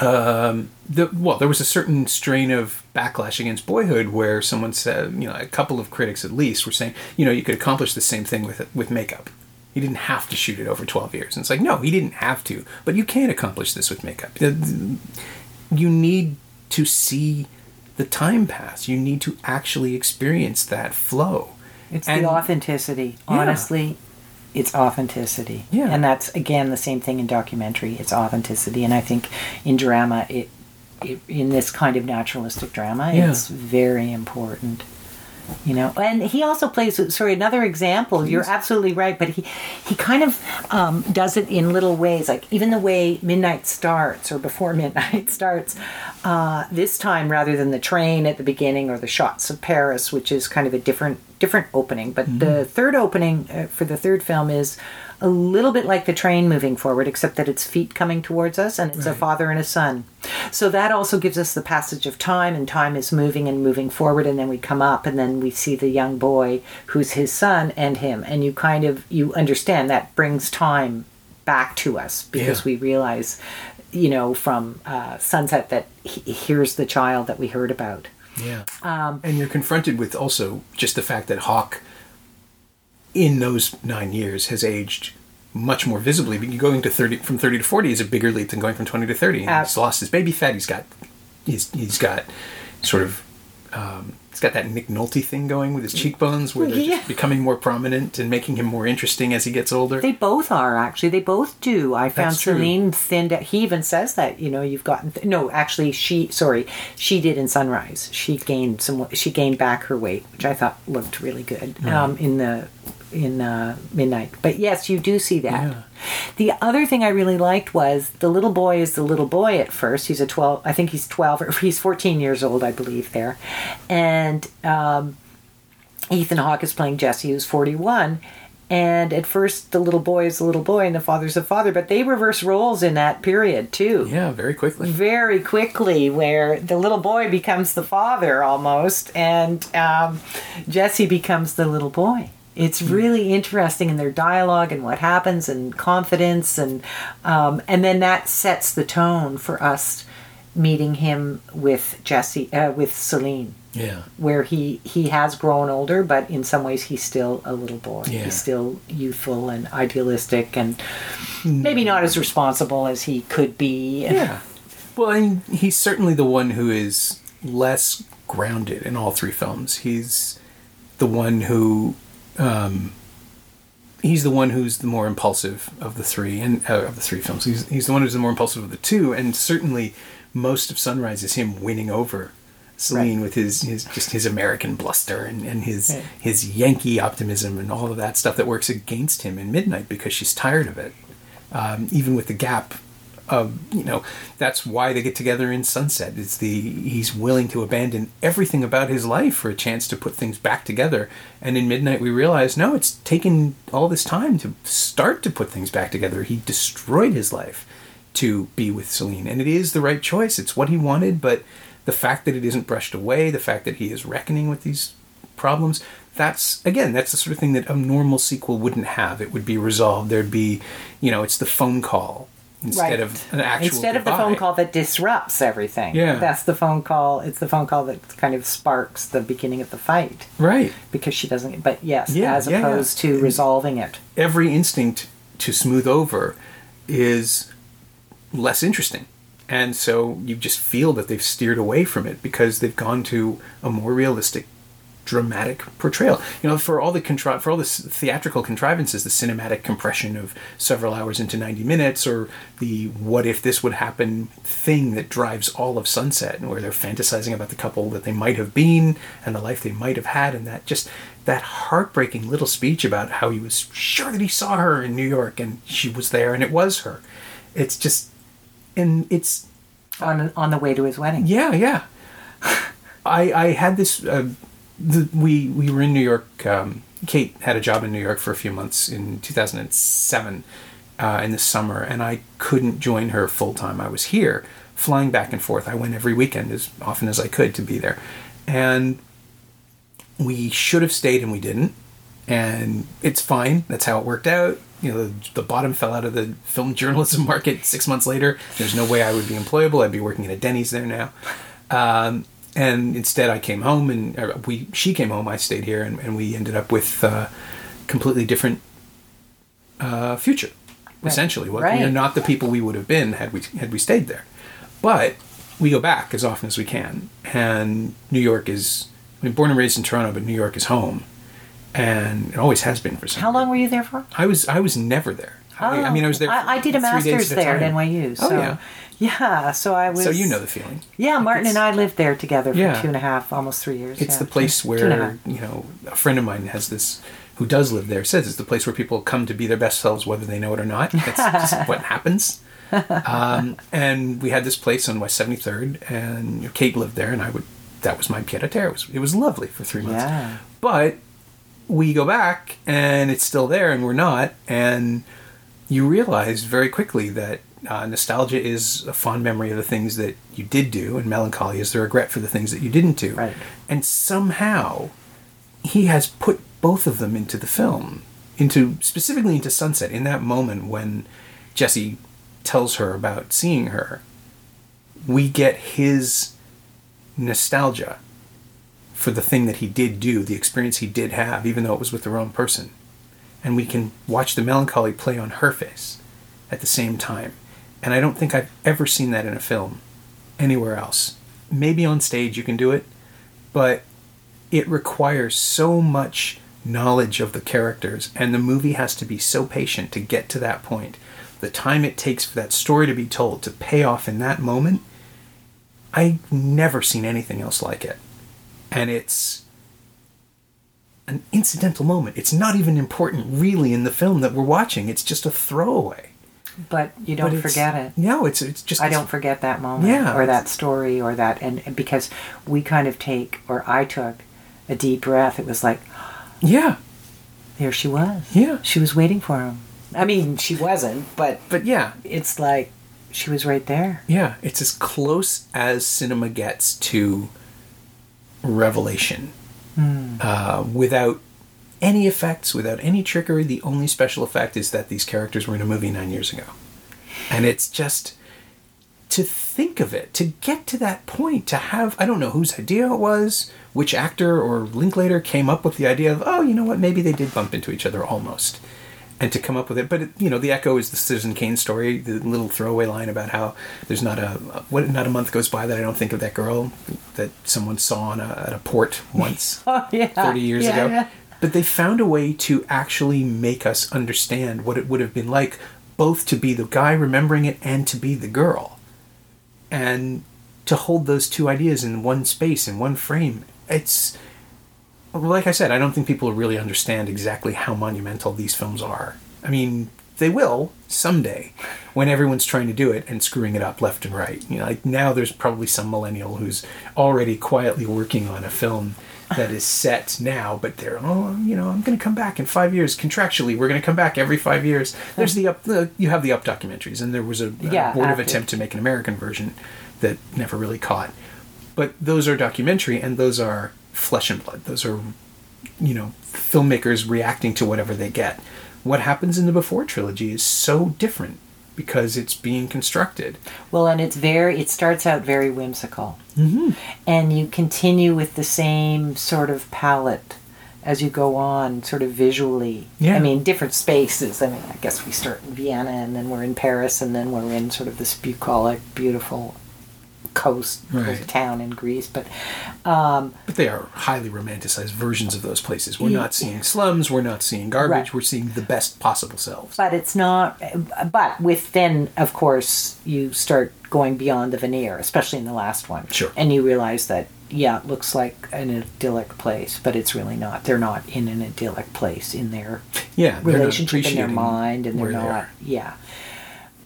um, the, well, there was a certain strain of backlash against Boyhood where someone said, you know, a couple of critics at least were saying, you know, you could accomplish the same thing with with makeup. He didn't have to shoot it over 12 years. And it's like, no, he didn't have to, but you can't accomplish this with makeup. You need to see the time pass. You need to actually experience that flow. It's And- the authenticity. Yeah. It's authenticity. Yeah. And that's again the same thing in documentary. It's authenticity, and I think in drama, it, it in this kind of naturalistic drama, Yeah. it's very important. You know, and he also plays. Sorry, another example. You're absolutely right, but he he kind of um, does it in little ways. Like even the way midnight starts, or before midnight starts. Uh, this time, rather than the train at the beginning or the shots of Paris, which is kind of a different different opening. But the third opening uh, for the third film is a little bit like the train moving forward, except that it's feet coming towards us, and it's a father and a son. So that also gives us the passage of time, and time is moving and moving forward, and then we come up, and then we see the young boy who's his son and him, and you kind of you understand that brings time back to us because Yeah. we realize, you know, from uh, sunset that he, here's the child that we heard about. Yeah. Um, and you're confronted with also just the fact that Hawke, in those nine years, has aged much more visibly. But Going to thirty from thirty to forty is a bigger leap than going from twenty to thirty. And Ab- he's lost his baby fat. He's got, he's he's got, sort of, Um, he's got that Nick Nolte thing going with his cheekbones, where they're Yeah. just becoming more prominent and making him more interesting as he gets older. They both are actually. They both do. I found That's true. Celine thinned. He even says that. You know, you've gotten th- no. Actually, she sorry, she did in Sunrise. She gained some. She gained back her weight, which I thought looked really good um, in the in uh, Midnight. But yes, you do see that. Yeah. The other thing I really liked was the little boy is the little boy at first. He's a twelve. I think he's twelve or he's fourteen years old, I believe. There, and. Um, Ethan Hawke is playing Jesse, who's 41. And at first, the little boy is the little boy and the father's the father, but they reverse roles in that period too. yeah, very quickly. Very quickly, where the little boy becomes the father almost, and um, Jesse becomes the little boy. It's really interesting in their dialogue and what happens, and confidence, and um, and then that sets the tone for us meeting him with Jesse, uh, with Celine Yeah. where he he has grown older, but in some ways he's still a little boy. Yeah. He's still youthful and idealistic, and maybe not as responsible as he could be. Yeah. Well, and he's certainly the one who is less grounded in all three films. He's the one who, um, he's the one who's the more impulsive of the three, and uh, of the three films. He's he's the one who's the more impulsive of the two, and certainly most of Sunrise is him winning over Celine Right. with his, his just his American bluster and, and his Right. his Yankee optimism and all of that stuff that works against him in Midnight because she's tired of it. Um, even with the gap of you know that's why they get together in Sunset. It's the he's willing to abandon everything about his life for a chance to put things back together. And in Midnight, we realize no, it's taken all this time to start to put things back together. He destroyed his life to be with Celine, and it is the right choice. It's what he wanted, but the fact that it isn't brushed away, the fact that he is reckoning with these problems, that's again, that's the sort of thing that a normal sequel wouldn't have. It would be resolved. There'd be, you know, it's the phone call instead Right. of an actual Instead of the phone call that disrupts everything. Yeah. That's the phone call. It's the phone call that kind of sparks the beginning of the fight Right. because she doesn't. But yes, Yeah, as yeah, yeah. opposed to resolving it. Every instinct to smooth over is less interesting. And so you just feel that they've steered away from it because they've gone to a more realistic, dramatic portrayal. You know, for all the contri- for all the theatrical contrivances, the cinematic compression of several hours into ninety minutes, or the "what if this would happen" thing that drives all of Sunset, and where they're fantasizing about the couple that they might have been and the life they might have had, and that just that heartbreaking little speech about how he was sure that he saw her in New York and she was there and it was her. It's just and it's On on the way to his wedding. yeah yeah i i had this uh, the, we we were in new york um, kate had a job in new york for a few months in 2007 uh, in the summer and i couldn't join her full time i was here flying back and forth. I went every weekend as often as i could to be there. And we should have stayed and we didn't. And it's fine. That's how it worked out. You know the, the bottom fell out of the film journalism market six months later. There's no way i would be employable. I'd be working at a denny's there now. Um, and instead i came home and we she came home i stayed here and, and we ended up with uh, completely different uh, future essentially What- we are Right. not the people we would have been had we had we stayed there but we go back as often as we can and new york is i mean born and raised in toronto but new york is home and it always has been for some How long were you there for? I was I was never there. I, I mean, I was there. Oh, I, I did a master's there at. NYU. So Oh yeah. yeah, so I was. So you know the feeling. Yeah, Martin and I lived there together for Yeah. two and a half, almost three years. It's yeah. the place Two- two and a where you know a friend of mine has this who does live there says it's the place where people come to be their best selves whether they know it or not. That's just what happens. Um, and we had this place on West Seventy Third, and Kate lived there, and I would. That was my pied a terre. It was it was lovely for three months. Yeah. But we go back and it's still there and we're not and you realize very quickly that uh, nostalgia is a fond memory of the things that you did do and melancholy is the regret for the things that you didn't do Right. and somehow he has put both of them into the film into specifically into sunset in that moment when jesse tells her about seeing her we get his nostalgia for the thing that he did do, the experience he did have, even though it was with the wrong person. And we can watch the melancholy play on her face at the same time. And I don't think I've ever seen that in a film anywhere else. Maybe on stage you can do it, but it requires so much knowledge of the characters, and the movie has to be so patient to get to that point. The time it takes for that story to be told to pay off in that moment, I've never seen anything else like it. And it's an incidental moment. It's not even important really in the film that we're watching. It's just a throwaway. But you don't But forget it. No, it's it's just I don't forget that moment Yeah. or that story or that and and because we kind of take or I took a deep breath. It was like Yeah, there she was. Yeah. She was waiting for him. I mean, she wasn't, but but yeah, it's like she was right there. yeah, it's as close as cinema gets to revelation, uh, without any effects, without any trickery. The only special effect is that these characters were in a movie nine years ago, and it's just to think of it, to get to that point, to have I don't know whose idea it was, which actor or Linklater came up with the idea of oh, you know what, maybe they did bump into each other almost, and to come up with it. But it, you know, the echo is the Citizen Kane story, the little throwaway line about how there's not a what not a month goes by that I don't think of that girl that someone saw on a, at a port once. Oh yeah. 30 years Yeah, ago. yeah. But they found a way to actually make us understand what it would have been like, both to be the guy remembering it and to be the girl. And to hold those two ideas in one space, in one frame. It's. Like I said, I don't think people really understand exactly how monumental these films are. I mean, they will someday when everyone's trying to do it and screwing it up left and right. You know, like now there's probably some millennial who's already quietly working on a film that is set now, but they're oh, you know, I'm going to come back in five years contractually. We're going to come back every five years. There's the up, the, you have the up documentaries, and there was a, a Yeah, abortive attempt to make an American version that never really caught. But those are documentary, and those are flesh and blood. Those are you know filmmakers reacting to whatever they get. What happens in the before trilogy is so different because it's being constructed. Well, and it's very, it starts out very whimsical. Mm-hmm. And you continue with the same sort of palette as you go on, sort of visually. Yeah. I mean, different spaces. I mean, I guess we start in Vienna and then we're in Paris and then we're in sort of this bucolic, beautiful coast Right. town in Greece. But um, But they are highly romanticized versions of those places. We're Yeah. not seeing slums, we're not seeing garbage, Right. we're seeing the best possible selves. but it's not but with then of course you start going beyond the veneer especially in the last one Sure. and you realize that yeah it looks like an idyllic place but it's really not they're not in an idyllic place in their Yeah, relationship in their mind and they're where they not yeah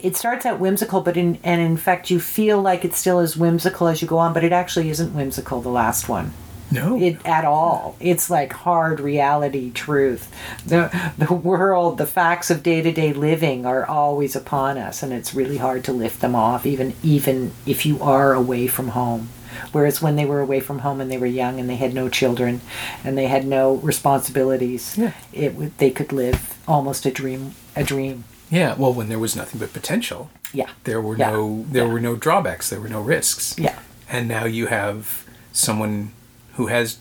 it starts out whimsical but in and in fact you feel like it's still as whimsical as you go on but it actually isn't whimsical the last one No. it at all. It's like hard reality truth. The the world, the facts of day to day living are always upon us, and it's really hard to lift them off, even even if you are away from home. Whereas when they were away from home and they were young and they had no children and they had no responsibilities, Yeah. it they could live almost a dream a dream. Yeah, well, when there was nothing but potential, Yeah. there were Yeah. no there Yeah. were no drawbacks, there were no risks. Yeah. And now you have someone who has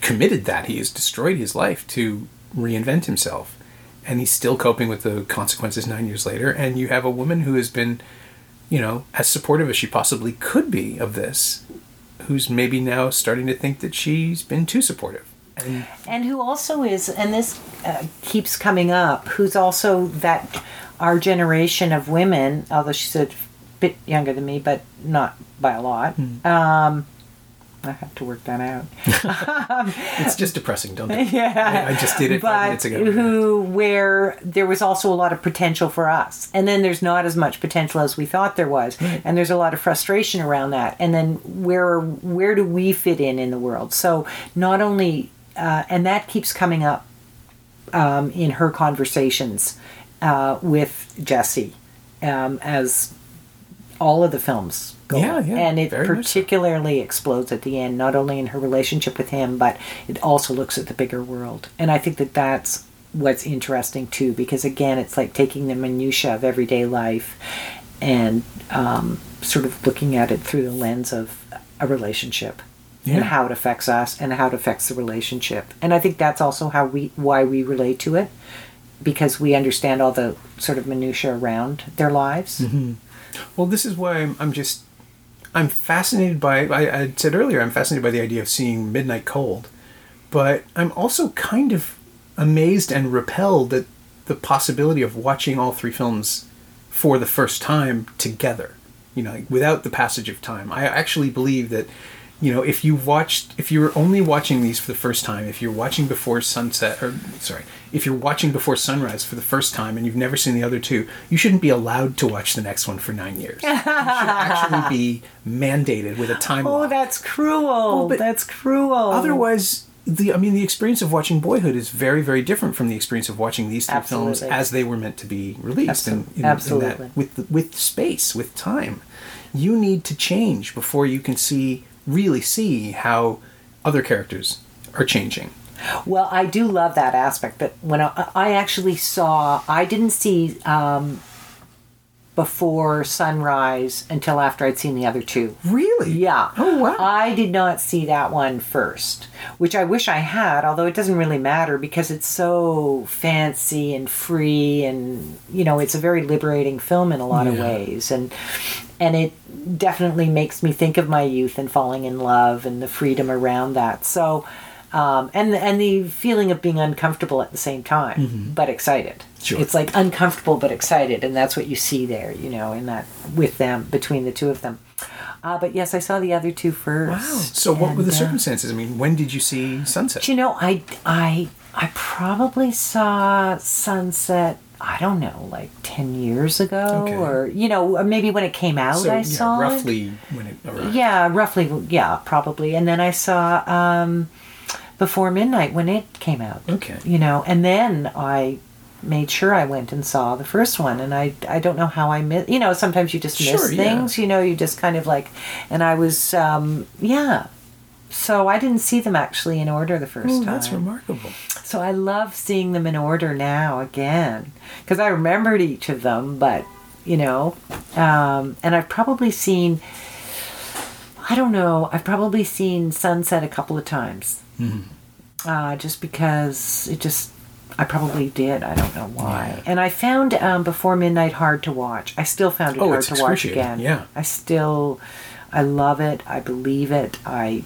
committed that. He has destroyed his life to reinvent himself. And he's still coping with the consequences nine years later. And you have a woman who has been, you know, as supportive as she possibly could be of this, who's maybe now starting to think that she's been too supportive. And and who also is and this uh, keeps coming up who's also that our generation of women although she's a bit younger than me but not by a lot. Um i have to work that out. It's just depressing, don't it? yeah. I, I just did it five minutes but ago. who where there was also a lot of potential for us. And then there's not as much potential as we thought there was. And there's a lot of frustration around that. And then where where do we fit in in the world? So not only uh, and that keeps coming up um, in her conversations uh, with Jesse um, as all of the films go. Yeah, yeah, and it much so. particularly explodes at the end, not only in her relationship with him, but it also looks at the bigger world. And I think that that's what's interesting too, because again, it's like taking the minutia of everyday life and um, sort of looking at it through the lens of a relationship Yeah. and how it affects us and how it affects the relationship. And I think that's also how we why we relate to it because we understand all the sort of minutia around their lives. Mm-hmm. Well, this is why I'm, I'm just. I'm fascinated by. I, I said earlier, I'm fascinated by the idea of seeing Midnight Cold, but I'm also kind of amazed and repelled at the possibility of watching all three films for the first time together. You know, without the passage of time. I actually believe that you know, if you watched, if you're only watching these for the first time, if you're watching before sunset, or sorry, if you're watching before sunrise for the first time and you've never seen the other two, you shouldn't be allowed to watch the next one for nine years. you should actually be mandated with a time. Oh, lock. that's cruel. but that's cruel. Otherwise, the I mean, the experience of watching Boyhood is very, very different from the experience of watching these three films as they were meant to be released, and in, in Absolutely. that with with space, with time, you need to change before you can see really see how other characters are changing. Well, I do love that aspect. That when I, I actually saw, I didn't see um, before sunrise until after I'd seen the other two. Really? Yeah. Oh wow. I did not see that one first, which I wish I had, although it doesn't really matter because it's so fancy and free and you know, it's a very liberating film in a lot of ways and and it definitely makes me think of my youth and falling in love and the freedom around that. So um, and and the feeling of being uncomfortable at the same time, but excited. Mm-hmm. Sure. It's like uncomfortable but excited, and that's what you see there, you know, in that with them between the two of them. Uh, but yes, I saw the other two first. wow. So what were the and, uh, circumstances? I mean, when did you see Sunset? you know, I I I probably saw Sunset. I don't know, like ten years ago, Okay. or you know, maybe when it came out, so I yeah, saw it. roughly when it arrived. Yeah, roughly. Yeah, probably. And then I saw um, Before Midnight when it came out. Okay. You know, and then I made sure I went and saw the first one, and I I don't know how I missed. You know, sometimes you just miss Sure, yeah. things. You know, you just kind of like, and I was um, yeah. So I didn't see them actually in order the first Oh, time. that's remarkable. So I love seeing them in order now again because I remembered each of them, but you know, um, and I've probably seen. I don't know. I've probably seen Sunset a couple of times, uh, just because it just. I probably did. I don't know why. And I found um, Before Midnight hard to watch. I still found it Oh, hard to watch again. yeah. I still, I love it. I believe it. I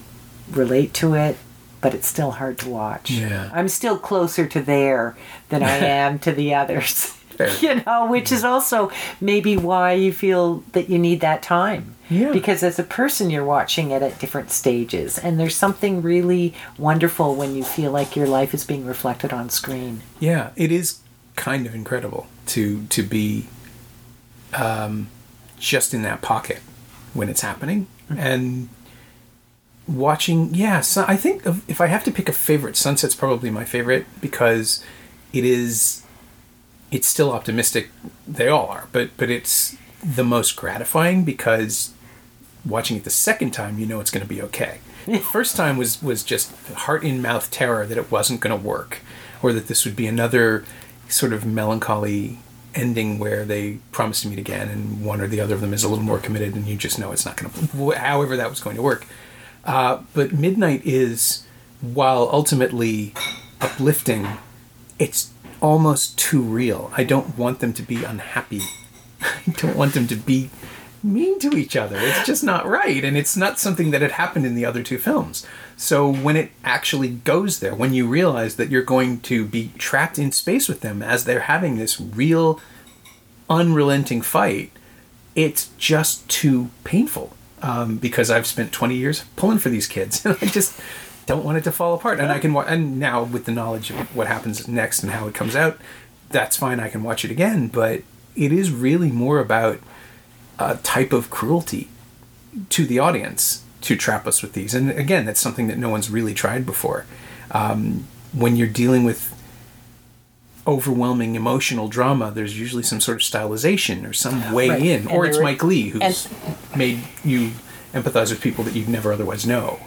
relate to it, but it's still hard to watch. Yeah. I'm still closer to there than I am to the others. You know, which is also maybe why you feel that you need that time. Yeah. Because as a person, you're watching it at different stages, and there's something really wonderful when you feel like your life is being reflected on screen. Yeah, it is kind of incredible to to be um, just in that pocket when it's happening and watching. Yeah, so I think if I have to pick a favorite, Sunset's probably my favorite because it is. It's still optimistic. They all are, but but it's the most gratifying because watching it the second time, you know it's going to be okay. The first time was was just heart in mouth terror that it wasn't going to work, or that this would be another sort of melancholy ending where they promise to meet again, and one or the other of them is a little more committed, and you just know it's not going to. However, that was going to work. Uh, but Midnight is, while ultimately uplifting, it's almost too real. I don't want them to be unhappy. I don't want them to be mean to each other. It's just not right. And it's not something that had happened in the other two films. So when it actually goes there, when you realize that you're going to be trapped in space with them as they're having this real, unrelenting fight, it's just too painful. Um, because I've spent 20 years pulling for these kids, and I just don't want it to fall apart. And I can, wa- and now with the knowledge of what happens next and how it comes out, that's fine. I can watch it again. But it is really more about a type of cruelty to the audience to trap us with these. And again, that's something that no one's really tried before. Um, when you're dealing with overwhelming emotional drama, there's usually some sort of stylization or some way Right. in. And Or it's there- Mike Leigh who's made you empathize with people that you'd never otherwise know.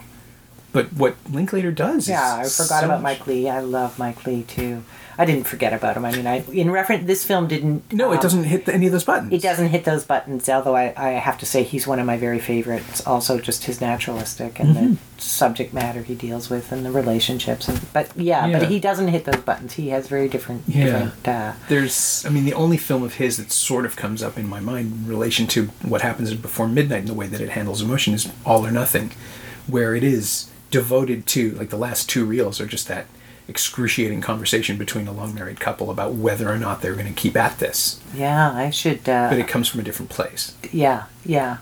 but what Linklater does is Yeah, I forgot so about much- Mike Leigh. I love Mike Leigh too. I didn't forget about him. I mean, I in reference this film didn't. No, it um, doesn't hit the, any of those buttons. It doesn't hit those buttons. Although I, I have to say he's one of my very favorites. Also, just his naturalistic and Mm-hmm. the subject matter he deals with and the relationships. And but yeah, Yeah. but he doesn't hit those buttons. He has very different. Yeah. different uh, There's, I mean, the only film of his that sort of comes up in my mind in relation to what happens before midnight and the way that it handles emotion is All or Nothing, where it is devoted to, like, the last two reels are just that excruciating conversation between a long married couple about whether or not they're going to keep at this. yeah, I should. Uh, But it comes from a different place. yeah, yeah.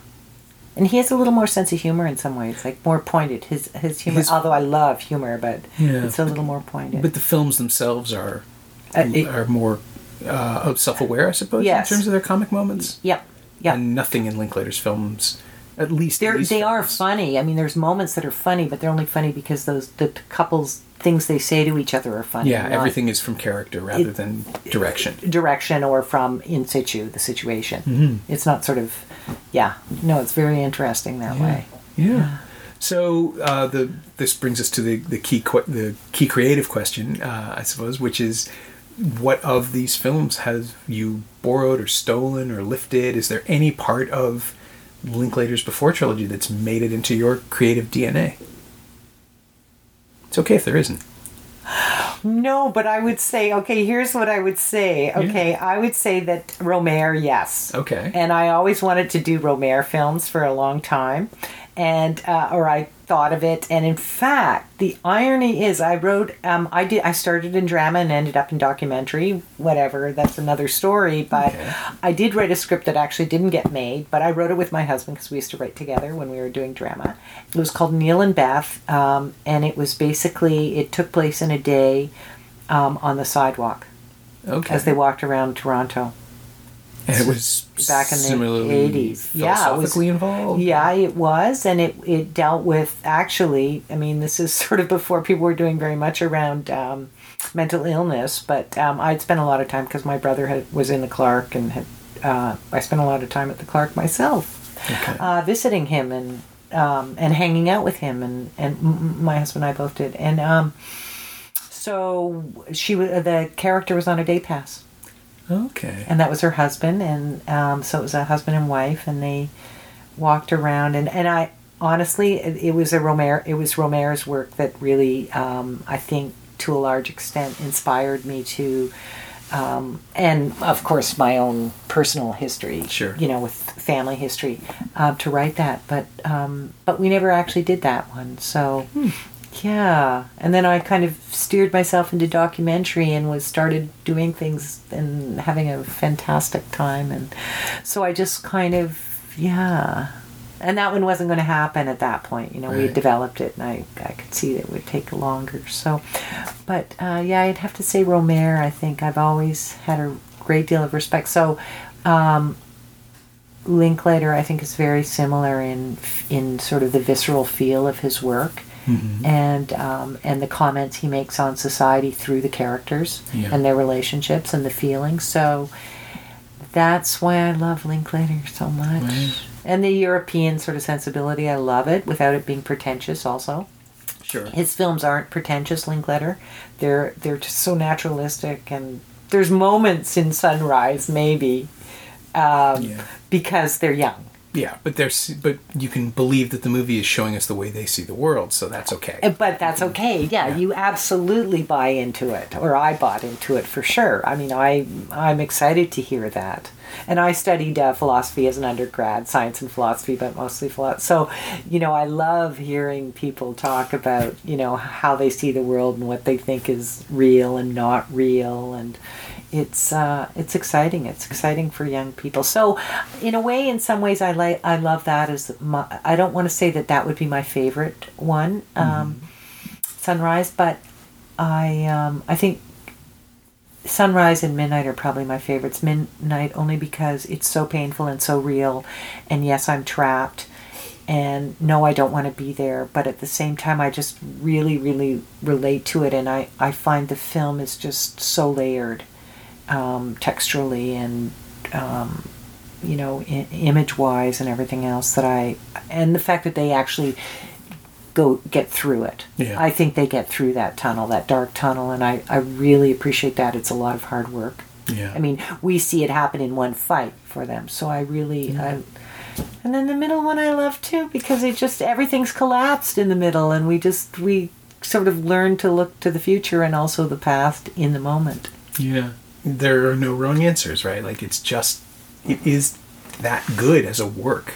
And he has a little more sense of humor in some ways, like more pointed. His his humor, His- although I love humor, but Yeah. it's a little more pointed. But the films themselves are Uh, it- are more uh, self-aware, I suppose, Yes. in terms of their comic moments. Yeah, yeah. And nothing in Linklater's films, at least They're, these they are funny. I mean, there's moments that are funny, but they're only funny because those the couples things they say to each other are funny. Yeah, everything is from character rather It- than direction. direction or from in situ the situation. Mm-hmm. It's not sort of, yeah. No, it's very interesting that way. Yeah. So uh, the this brings us to the the key que- the key creative question, uh, I suppose, which is what of these films have you borrowed or stolen or lifted? Is there any part of Linklater's Before trilogy that's made it into your creative DNA? It's okay if there isn't. No, but I would say, okay, here's what I would say. Okay, I would say that Rohmer, yes. Okay. And I always wanted to do Rohmer films for a long time. And, uh, or I thought of it. And in fact, the irony is I wrote, um, I did, I started in drama and ended up in documentary, whatever, that's another story. But Okay. I did write a script that actually didn't get made, but I wrote it with my husband because we used to write together when we were doing drama. It was called Neil and Beth, um, and it was basically it took place in a day um, on the sidewalk Okay. as they walked around Toronto. It was back in the 80s. Yeah, it was- involved. Yeah, it was, and it it dealt with actually. I mean, this is sort of before people were doing very much around um, mental illness, but um, I'd spent a lot of time because my brother had, was in the Clarke, and had uh, I spent a lot of time at the Clarke myself, Okay. uh, visiting him and um, and hanging out with him, and and my husband and I both did, and um, so she the character was on a day pass okay. and that was her husband and um, so it was a husband and wife and they walked around and, and i honestly it, it was a Rohmer it was Rohmer's work that really um, i think to a large extent inspired me to um, and of course my own personal history Sure. you know with family history uh, to write that but um, but we never actually did that one so yeah, and then I kind of steered myself into documentary and was started doing things and having a fantastic time, and so I just kind of yeah, and that one wasn't going to happen at that point. You know, we had developed it, and I I could see that it would take longer. So, but uh, yeah, I'd have to say Rohmer. I think I've always had a great deal of respect. So. Um, Linklater, I think, is very similar in in sort of the visceral feel of his work, and um, and the comments he makes on society through the characters Yeah. and their relationships and the feelings. So that's why I love Linklater so much, Right. and the European sort of sensibility. I love it without it being pretentious. Also, Sure. his films aren't pretentious. Linklater, they're they're just so naturalistic, and there's moments in Sunrise maybe um, Yeah. because they're young. Yeah, but there's but you can believe that the movie is showing us the way they see the world, so that's okay. Uh, But that's okay. Yeah, Yeah. you absolutely buy into it, or I bought into it for sure. I mean, I I'm excited to hear that. And I studied uh, philosophy as an undergrad, science and philosophy, but mostly philosophy. So, you know, I love hearing people talk about you know how they see the world and what they think is real and not real, and it's uh, it's exciting. It's exciting for young people. So, in a way, in some ways, I like I love that as my. I don't want to say that that would be my favorite one. Um, Sunrise, but I um, I think Sunrise and Midnight are probably my favorites. Midnight only because it's so painful and so real, and yes, I'm trapped, and no, I don't want to be there. But at the same time, I just really, really relate to it, and I I find the film is just so layered, um, texturally and. Um, you know, I- image wise and everything else that I, and the fact that they actually go get through it. Yeah. I think they get through that tunnel, that dark tunnel, and I, I really appreciate that. It's a lot of hard work. Yeah. I mean, we see it happen in one fight for them, so I really. I, and then the middle one I love too because it just everything's collapsed in the middle, and we just we sort of learn to look to the future and also the past in the moment. Yeah. There are no wrong answers, right? Like it's just it is that good as a work.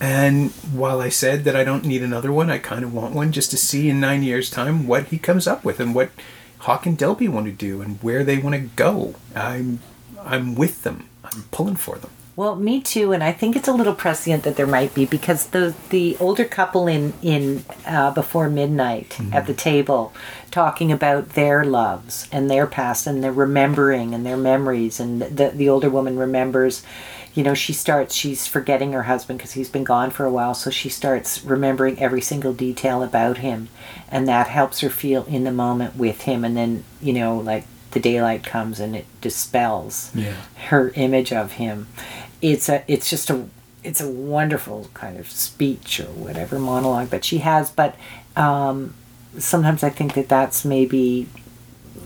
And while I said that I don't need another one, I kind of want one just to see in nine years' time what he comes up with and what Hawke and Delpy want to do and where they want to go. I'm I'm with them. I'm pulling for them. Well, me too, and I think it's a little prescient that there might be because the the older couple in in uh, before midnight at the table, talking about their loves and their past and their remembering and their memories, and the the older woman remembers, you know, she starts she's forgetting her husband because he's been gone for a while, so she starts remembering every single detail about him, and that helps her feel in the moment with him, and then you know like the daylight comes and it dispels Yeah. her image of him. It's a it's just a it's a wonderful kind of speech or whatever monologue that she has, but um, sometimes I think that that's maybe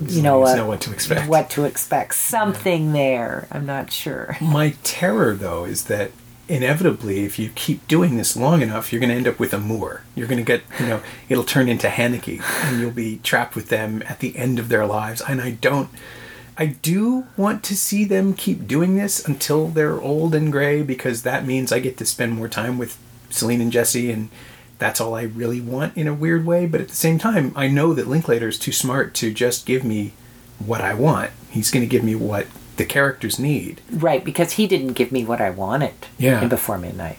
you know, uh, know what to expect. what to expect. Something there. I'm not sure. My terror, though, is that inevitably, if you keep doing this long enough, you're going to end up with Amour. You're going to get, you know, it'll turn into Haneke, and you'll be trapped with them at the end of their lives. And I don't, I do want to see them keep doing this until they're old and gray, because that means I get to spend more time with Celine and Jesse, and that's all I really want in a weird way. But at the same time, I know that Linklater is too smart to just give me what I want. He's going to give me what the characters need. Right, because he didn't give me what I wanted Yeah. in Before Midnight.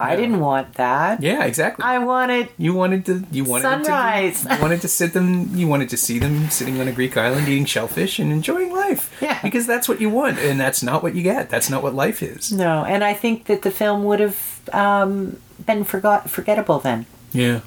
I didn't want that. Yeah, exactly. I wanted you wanted to. You wanted Sunrise. To, you wanted to sit them. You wanted to see them sitting on a Greek island eating shellfish and enjoying life. Yeah. Because that's what you want, and that's not what you get. That's not what life is. no, and I think that the film would have um, been forgot forgettable then. Yeah.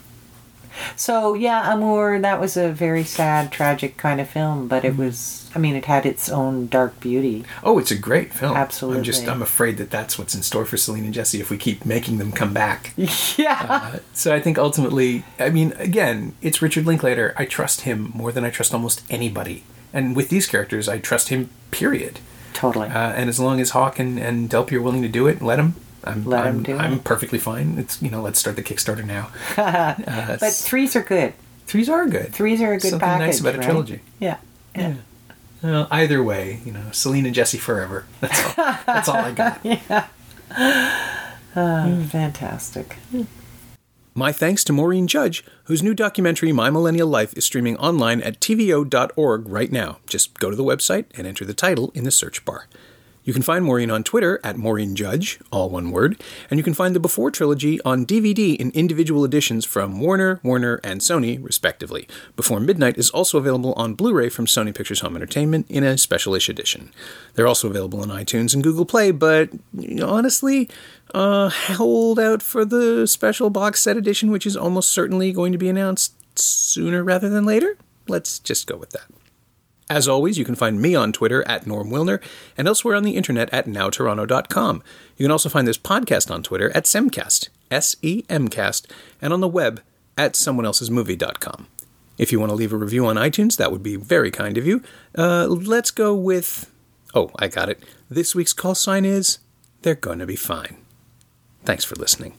So yeah, Amour, that was a very sad, tragic kind of film, but Mm-hmm. it was. I mean, it had its own dark beauty. Oh, it's a great film. Absolutely. I'm just. I'm afraid that that's what's in store for Celine and Jesse if we keep making them come back. Yeah. Uh, so I think ultimately, I mean, again, it's Richard Linklater. I trust him more than I trust almost anybody. And with these characters, I trust him. Period. totally. Uh, and as long as Hawke and, and Delpy are willing to do it, let them. I'm, Let I'm, do I'm it. perfectly fine. It's you know, let's start the Kickstarter now. but uh, threes are good. Threes are good. Threes are a good Something package. nice about a right? trilogy. Yeah. Yeah. Well, either way, you know, Celine and Jesse forever. That's all. That's all I got. Oh, hmm. fantastic. My thanks to Maureen Judge, whose new documentary My Millennial Life is streaming online at tvo.org right now. Just go to the website and enter the title in the search bar. You can find Maureen on Twitter at Maureen Judge, all one word, and you can find the Before trilogy on DVD in individual editions from Warner, Warner, and Sony, respectively. Before Midnight is also available on Blu ray from Sony Pictures Home Entertainment in a special ish edition. They're also available on iTunes and Google Play, but honestly, uh, hold out for the special box set edition, which is almost certainly going to be announced sooner rather than later. Let's just go with that. As always, you can find me on Twitter at Norm Wilner and elsewhere on the internet at nowtoronto.com. You can also find this podcast on Twitter at Semcast, S E M cast, and on the web at someoneelsesmovie.com. If you want to leave a review on iTunes, that would be very kind of you. Uh, let's go with. Oh, I got it. This week's call sign is They're Gonna Be Fine. Thanks for listening.